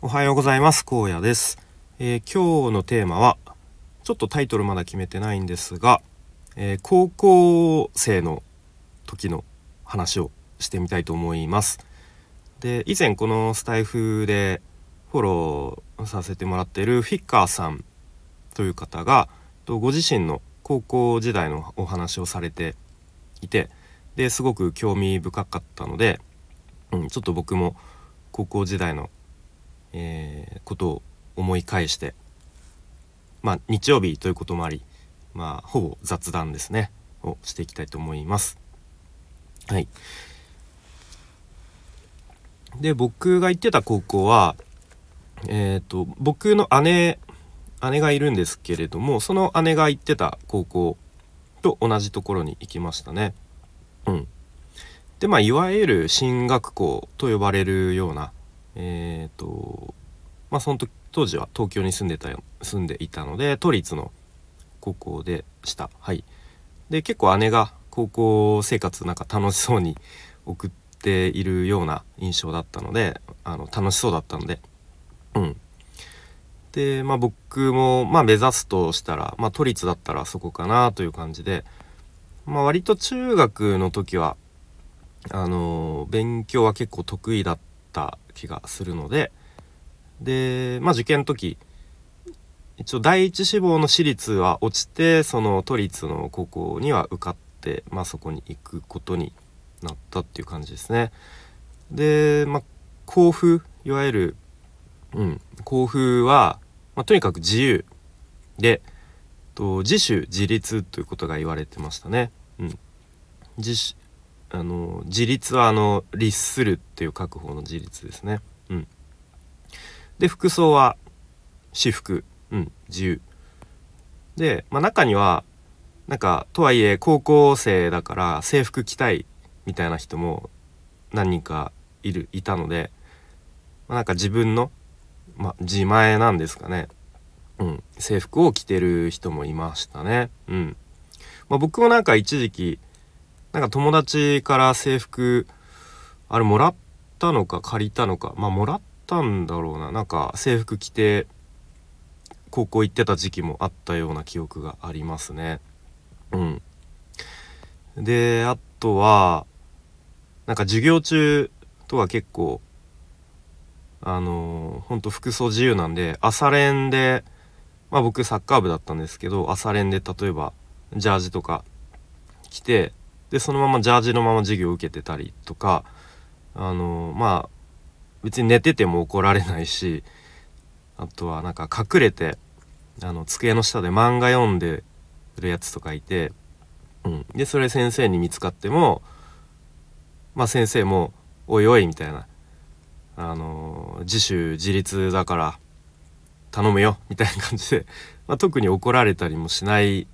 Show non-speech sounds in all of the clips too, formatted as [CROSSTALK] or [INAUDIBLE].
おはようございます。荒野です、えー、今日のテーマはちょっとタイトルまだ決めてないんですが、えー、高校生の時の話をしてみたいと思います。で以前このスタイフでフォローさせてもらってるフィッカーさんという方がご自身の高校時代のお話をされていてですごく興味深かったので、うん、ちょっと僕も高校時代のえー、ことを思い返してまあ日曜日ということもありまあほぼ雑談ですねをしていきたいと思います。はい。で僕が行ってた高校はえっ、ー、と僕の姉姉がいるんですけれどもその姉が行ってた高校と同じところに行きましたね。うん。でまあいわゆる進学校と呼ばれるようなえっ、ー、とまあその時当時は東京に住んでた住んでいたので都立の高校でした。はい。で結構姉が高校生活なんか楽しそうに [LAUGHS] 送っているような印象だったのであの楽しそうだったので。うん。でまあ僕もまあ目指すとしたらまあ都立だったらそこかなという感じでまあ割と中学の時はあの勉強は結構得意だった気がするのででまあ受験の時一応第一志望の私立は落ちてその都立の高校には受かってまあそこに行くことになったっていう感じですね。でまあ校風いわゆるうん校風は、まあ、とにかく自由でと自主自立ということが言われてましたね。うん、自主あの自立はあの律するっていう確保の自立ですね。うん、で服装は私服、うん、自由。で、まあ、中にはなんかとはいえ高校生だから制服着たいみたいな人も何人かいるいたので、まあ、なんか自分の、まあ、自前なんですかね、うん、制服を着てる人もいましたね。うんまあ、僕もなんか一時期なんか友達から制服あれもらったのか借りたのか。まあもらったんだろうな。なんか制服着て高校行ってた時期もあったような記憶がありますね。うん。であとはなんか授業中とは結構あのー、ほんと服装自由なんで朝練でまあ僕サッカー部だったんですけど朝練で例えばジャージとか着てでそのままジャージのまま授業を受けてたりとかあのまあ別に寝てても怒られないしあとはなんか隠れてあの机の下で漫画読んでるやつとかいて、うん、でそれ先生に見つかってもまあ先生も「おいおい」みたいな「あの自主自立だから頼むよ」みたいな感じで、まあ、特に怒られたりもしないっ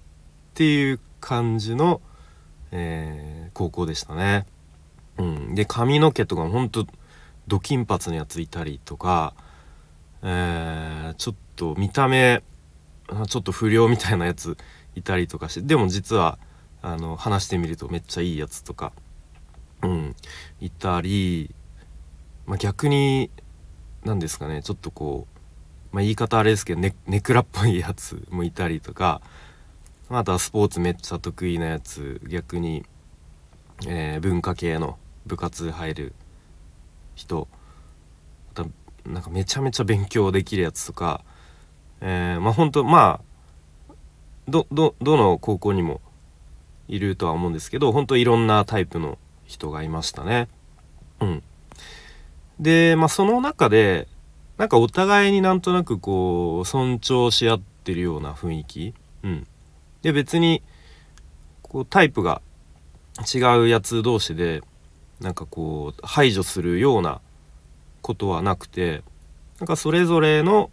ていう感じのえー、高校でしたね。うん、で髪の毛とかほんとド金髪のやついたりとか、えー、ちょっと見た目ちょっと不良みたいなやついたりとかしてでも実はあの話してみるとめっちゃいいやつとか、うん、いたり、まあ、逆に何ですかねちょっとこう、まあ、言い方あれですけどねネクラっぽいやつもいたりとかあとはスポーツめっちゃ得意なやつ逆に、えー、文化系の部活入る人。なんかめちゃめちゃ勉強できるやつとか、えー、まあ本当まあどどどの高校にもいるとは思うんですけど本当いろんなタイプの人がいましたね。うん、でまあその中でなんかお互いになんとなくこう尊重し合ってるような雰囲気、うん、で別にこうタイプが違うやつ同士でなんかこう排除するようなことはなくてなんかそれぞれの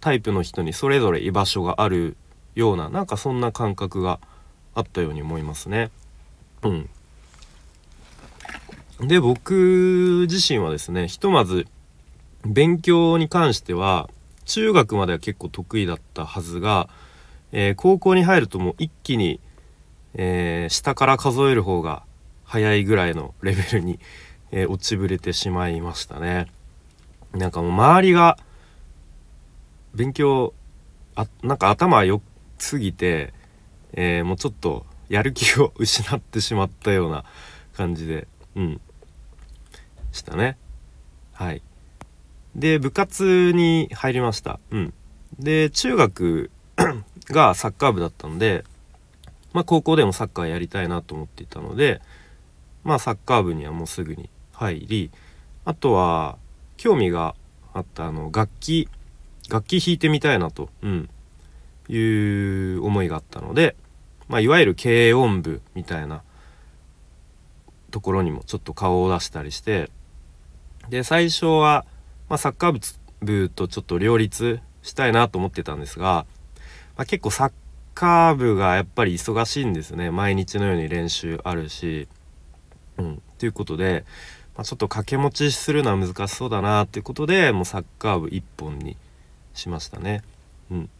タイプの人にそれぞれ居場所があるようななんかそんな感覚があったように思いますね。うん、で僕自身はですねひとまず勉強に関しては中学までは結構得意だったはずがえー、高校に入るともう一気に、えー、下から数える方が早いぐらいのレベルに、[LAUGHS] えー、落ちぶれてしまいましたね。なんかもう周りが勉強あなんか頭良すぎて、え、もうちょっとやる気を失ってしまったような感じでうん。したね。はい。で部活に入りました。うん。で中学がサッカー部だったのでまあ高校でもサッカーやりたいなと思っていたのでまあサッカー部にはもうすぐに入りあとは興味があったあの楽器楽器弾いてみたいなと、うん、いう思いがあったので、まあ、いわゆる軽音部みたいなところにもちょっと顔を出したりしてで最初は、まあ、サッカー部とちょっと両立したいなと思ってたんですが、まあ、結構サッカー部がやっぱり忙しいんですね毎日のように練習あるし。うん、ということで、まあ、ちょっと掛け持ちするのは難しそうだなっていうことでもうサッカー部1本にしましたね。うん、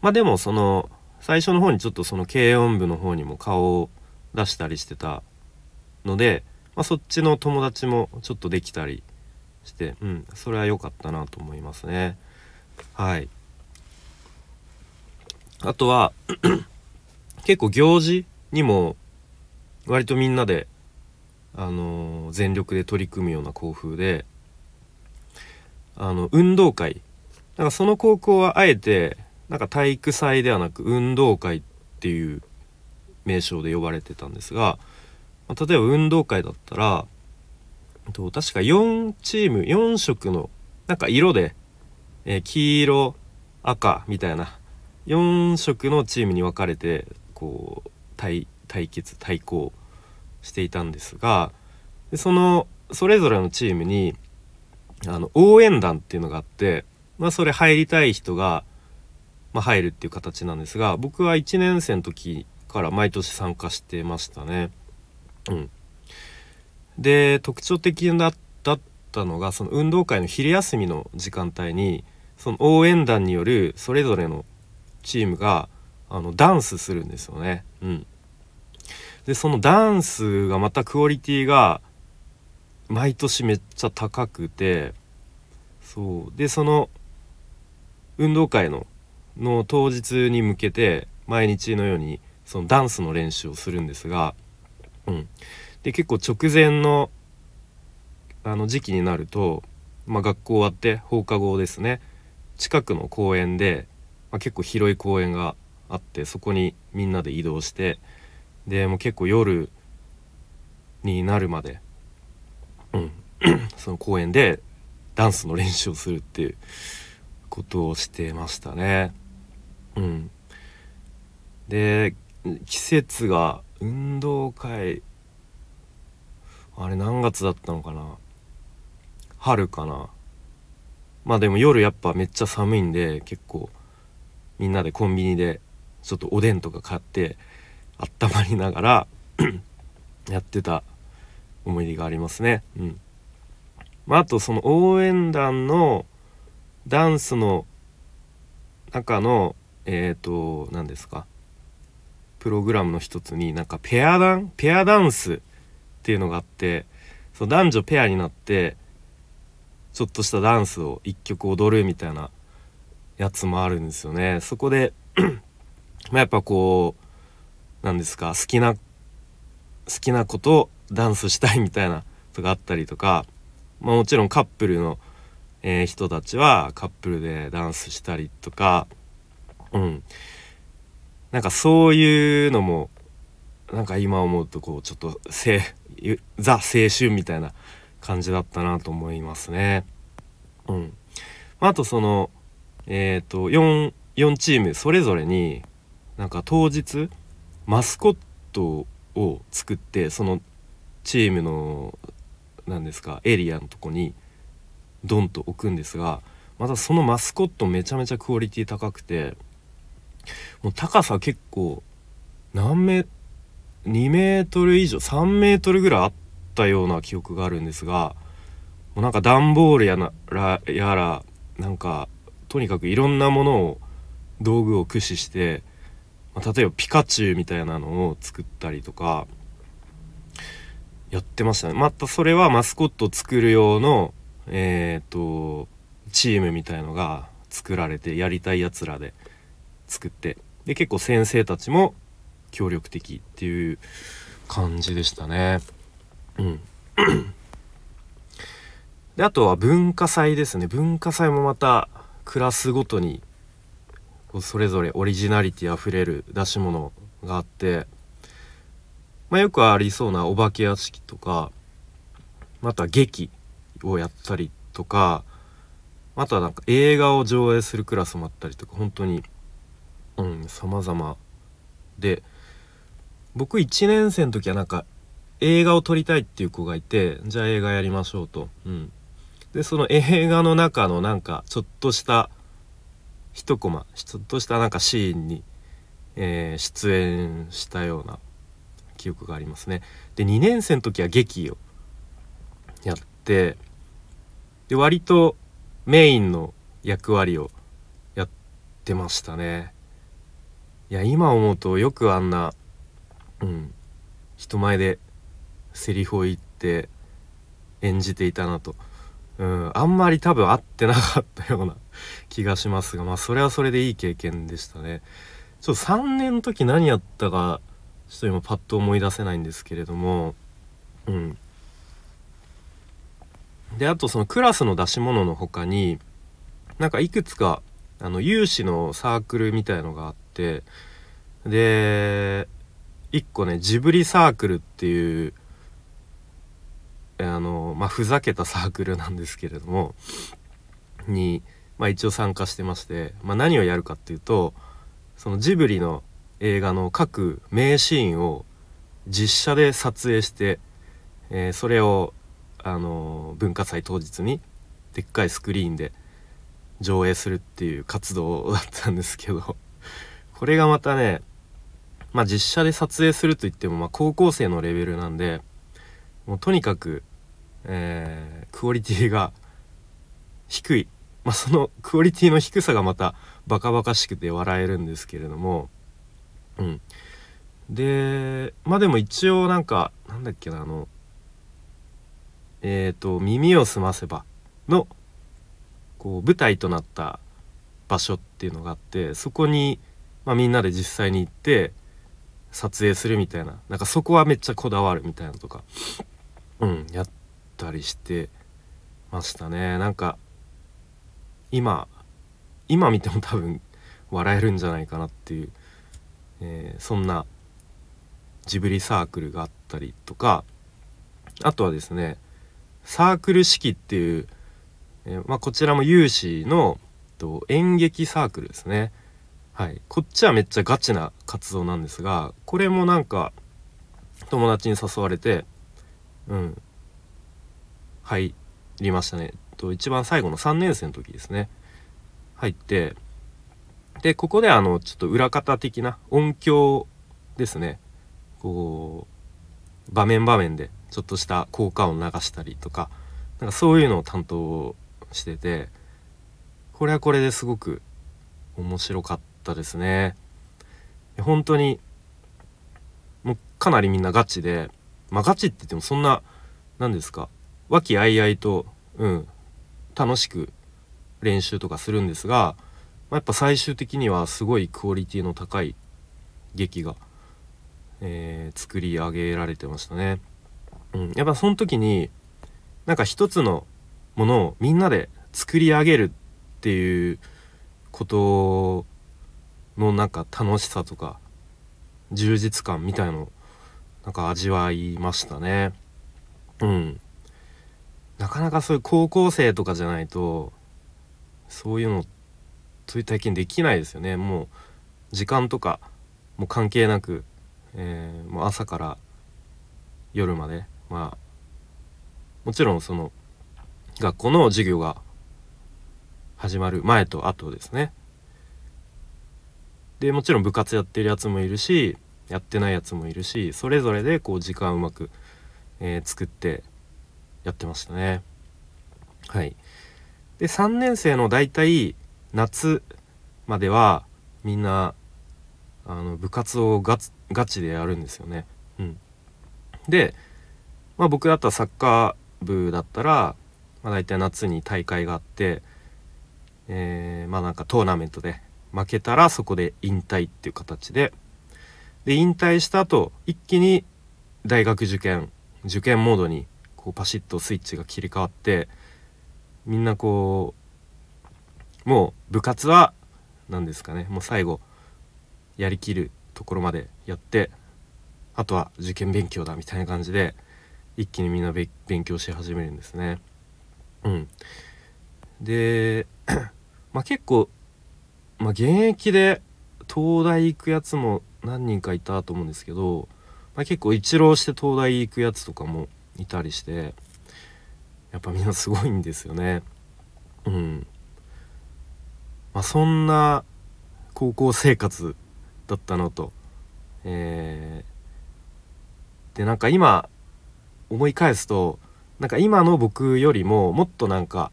まあでもその最初の方にちょっとその軽音部の方にも顔を出したりしてたので、まあ、そっちの友達もちょっとできたりして、うん、それは良かったなと思いますね。はい。あとは [CLEARS THROAT] 結構行事にも割とみんなであの全力で取り組むような校風であの運動会。なんかその高校はあえてなんか体育祭ではなく運動会っていう名称で呼ばれてたんですが、まあ、例えば運動会だったらと確か4チーム4色のなんか色で、えー、黄色赤みたいな4色のチームに分かれてこう対対決対抗していたんですがでそのそれぞれのチームにあの応援団っていうのがあって、まあ、それ入りたい人が、まあ、入るっていう形なんですが僕は1年生の時から毎年参加してましたね。うん、で特徴的だったのがその運動会の昼休みの時間帯にその応援団によるそれぞれのチームがあのダンスするんですよね。うん、でそのダンスがまたクオリティが毎年めっちゃ高くてそう。でその運動会のの当日に向けて毎日のようにそのダンスの練習をするんですが、うん、で結構直前のあの時期になると、まあ、学校終わって放課後ですね。近くの公園で、まあ、結構広い公園があってそこにみんなで移動してでもう結構夜になるまで、うん、[CLEARS THROAT] その公園でダンスの練習をするっていうことをしてましたね。うん、で季節が運動会あれ何月だったのかな？春かな。まあでも夜やっぱめっちゃ寒いんで結構みんなでコンビニでちょっとおでんとか買って温まりながら [CLEARS THROAT] やってた思い出がありますね。うん。まあ、あとその応援団のダンスの中のえっ、ー、と何ですかプログラムの一つになんかペアダンペアダンスっていうのがあってその男女ペアになってちょっとしたダンスを一曲踊るみたいなやつもあるんですよね。そこで [CLEARS THROAT] まやっぱこう何ですか好きな好きな子とをダンスしたいみたいなとかあったりとか、まあ、もちろんカップルの、えー、人たちはカップルでダンスしたりとかうんなんかそういうのもなんか今思うとこうちょっとザ青春みたいな感じだったなと思いますね。うん、まあとそのえっ、ー、と 4, 4チームそれぞれになんか当日マスコットを作ってそのチームの何ですかエリアのとこにドンと置くんですがまたそのマスコットめちゃめちゃクオリティ高くてもう高さ結構何メ2メートル以上3メートルぐらいあったような記憶があるんですがもうなんか段ボールやらやらなんかとにかくいろんなものを道具を駆使してまあ、例えばピカチュウみたいなのを作ったりとかやってましたね。またそれはマスコットを作る用のえっ、とチームみたいのが作られてやりたいやつらで作ってで結構先生たちも協力的っていう感じでしたね。うん。であとは文化祭ですね。文化祭もまたクラスごとにこうそれぞれオリジナリティあふれる出し物があって、まあ、よくありそうなお化け屋敷とかまた劇をやったりとかあとはなんか映画を上映するクラスもあったりとか本当にうん様々で僕1年生の時はなんか映画を撮りたいっていう子がいてじゃあ映画やりましょうと。うん、でその映画の中のなんかちょっとした一コマちょっとしたなんかシーンに、えー、出演したような記憶がありますね。で2年生の時は劇をやってで割とメインの役割をやってましたね。いや今思うとよくあんなうん人前でセリフを言って演じていたなと、うん、あんまり多分合ってなかったような気がしますがまあそれはそれでいい経験でしたね。ちょっと3年の時何やったかちょっと今パッと思い出せないんですけれども。うん。であとそのクラスの出し物の他になんかいくつかあの有志のサークルみたいのがあってで1個ねジブリサークルっていうあのまあふざけたサークルなんですけれどもに、まあ、一応参加してまして、まあ、何をやるかっていうとそのジブリの映画の各名シーンを実写で撮影して、えー、それをあの文化祭当日にでっかいスクリーンで上映するっていう活動だったんですけどこれがまたねまあ実写で撮影するといってもまあ高校生のレベルなんでもうとにかくえー、クオリティが低い、まあ、そのクオリティの低さがまたバカバカしくて笑えるんですけれども。うん。でまあでも一応なんかなんだっけなあのえっ、ー、と「耳をすませば」のこう舞台となった場所っていうのがあってそこに、まあ、みんなで実際に行って撮影するみたいな。なんかそこはめっちゃこだわるみたいなとかうんやっったりしてましたね。なんか今今見ても多分笑えるんじゃないかなっていう、えー、そんなジブリサークルがあったりとかあとはですねサークル式っていう、えー、まあ、こちらも有志のと演劇サークルですね。はい。こっちはめっちゃガチな活動なんですがこれもなんか友達に誘われてうん。入りましたね。と一番最後の3年生の時ですね。入って、で、ここであの、ちょっと裏方的な音響ですね。こう、場面場面でちょっとした効果音流したりとか、なんかそういうのを担当してて、これはこれですごく面白かったですね。本当に、もうかなりみんなガチで、まあガチって言ってもそんな、何ですか、和気あいあいと、うん、楽しく練習とかするんですが、まあ、やっぱ最終的にはすごいクオリティの高い劇が、えー、作り上げられてましたね。うん、やっぱその時になんか一つのものをみんなで作り上げるっていうことのなんか楽しさとか充実感みたいのなんか味わいましたね。うん。なかなかそういう高校生とかじゃないとそういうのそういう体験できないですよね。もう時間とかも関係なく、えー、もう朝から夜までまあもちろんその学校の授業が始まる前と後ですね。でもちろん部活やってるやつもいるしやってないやつもいるしそれぞれでこう時間うまく、えー、作ってやってましたね。はい。で3年生の大体夏まではみんなあの部活をガガチでやるんですよね。うん。で、まあ、僕だったらサッカー部だったらまあ、大体夏に大会があってえー、まあなんかトーナメントで負けたらそこで引退っていう形で。で引退した後一気に大学受験受験モードにこうパシッとスイッチが切り替わってみんなこうもう部活は何ですかねもう最後やりきるところまでやってあとは受験勉強だみたいな感じで一気にみんな勉強し始めるんですね。うん、で [CLEARS THROAT] まあ、結構、まあ、現役で東大行くやつも何人かいたと思うんですけど、まあ、結構一浪して東大行くやつとかもいたりしてやっぱみんなすごいんですよね。うん。まあ、そんな高校生活だったのと、えー、でなんか今思い返すとなんか今の僕よりももっとなんか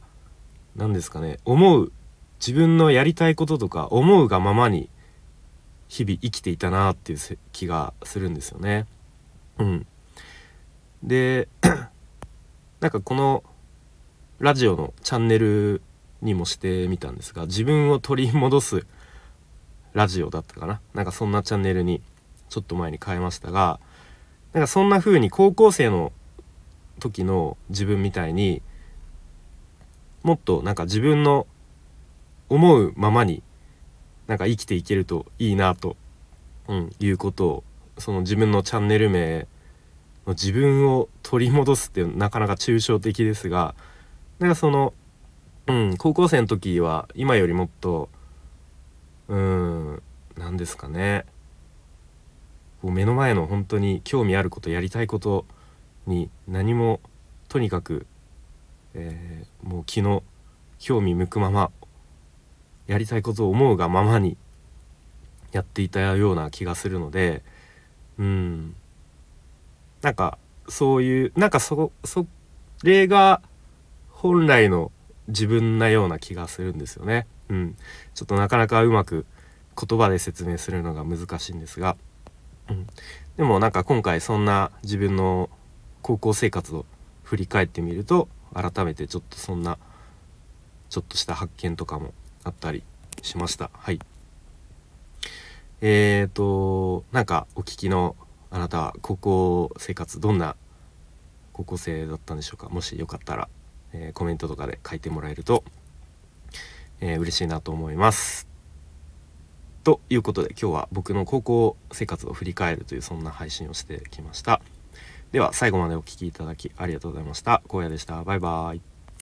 何ですかね思う自分のやりたいこととか思うがままに日々生きていたなっていう気がするんですよね。うん、で [CLEARS THROAT] なんかこのラジオのチャンネルにもしてみたんですが自分を取り戻すラジオだったかな。なんかそんなチャンネルにちょっと前に変えましたがなんかそんな風に高校生の時の自分みたいにもっとなんか自分の思うままになんか生きていけるといいなと、うん、いうことをその自分のチャンネル名自分を取り戻すってなかなか抽象的ですがなんかその、うん、高校生の時は今よりもっとうん何ですかね。こう目の前の本当に興味あることやりたいことに何もとにかく、えー、もう気の興味向くままやりたいことを思うがままにやっていたような気がするのでうん。なんかそういうなんかそそれが本来の自分なような気がするんですよね。うん、ちょっとなかなかうまく言葉で説明するのが難しいんですが、うん、でもなんか今回そんな自分の高校生活を振り返ってみると改めてちょっとそんなちょっとした発見とかもあったりしました。はい。えーとなんかお聞きのあなた高校生活どんな高校生だったんでしょうか？もしよかったら、えー、コメントとかで書いてもらえると、えー、嬉しいなと思います。ということで今日は僕の高校生活を振り返るというそんな配信をしてきました。では最後までお聴きいただきありがとうございました。荒野でした。バイバーイ。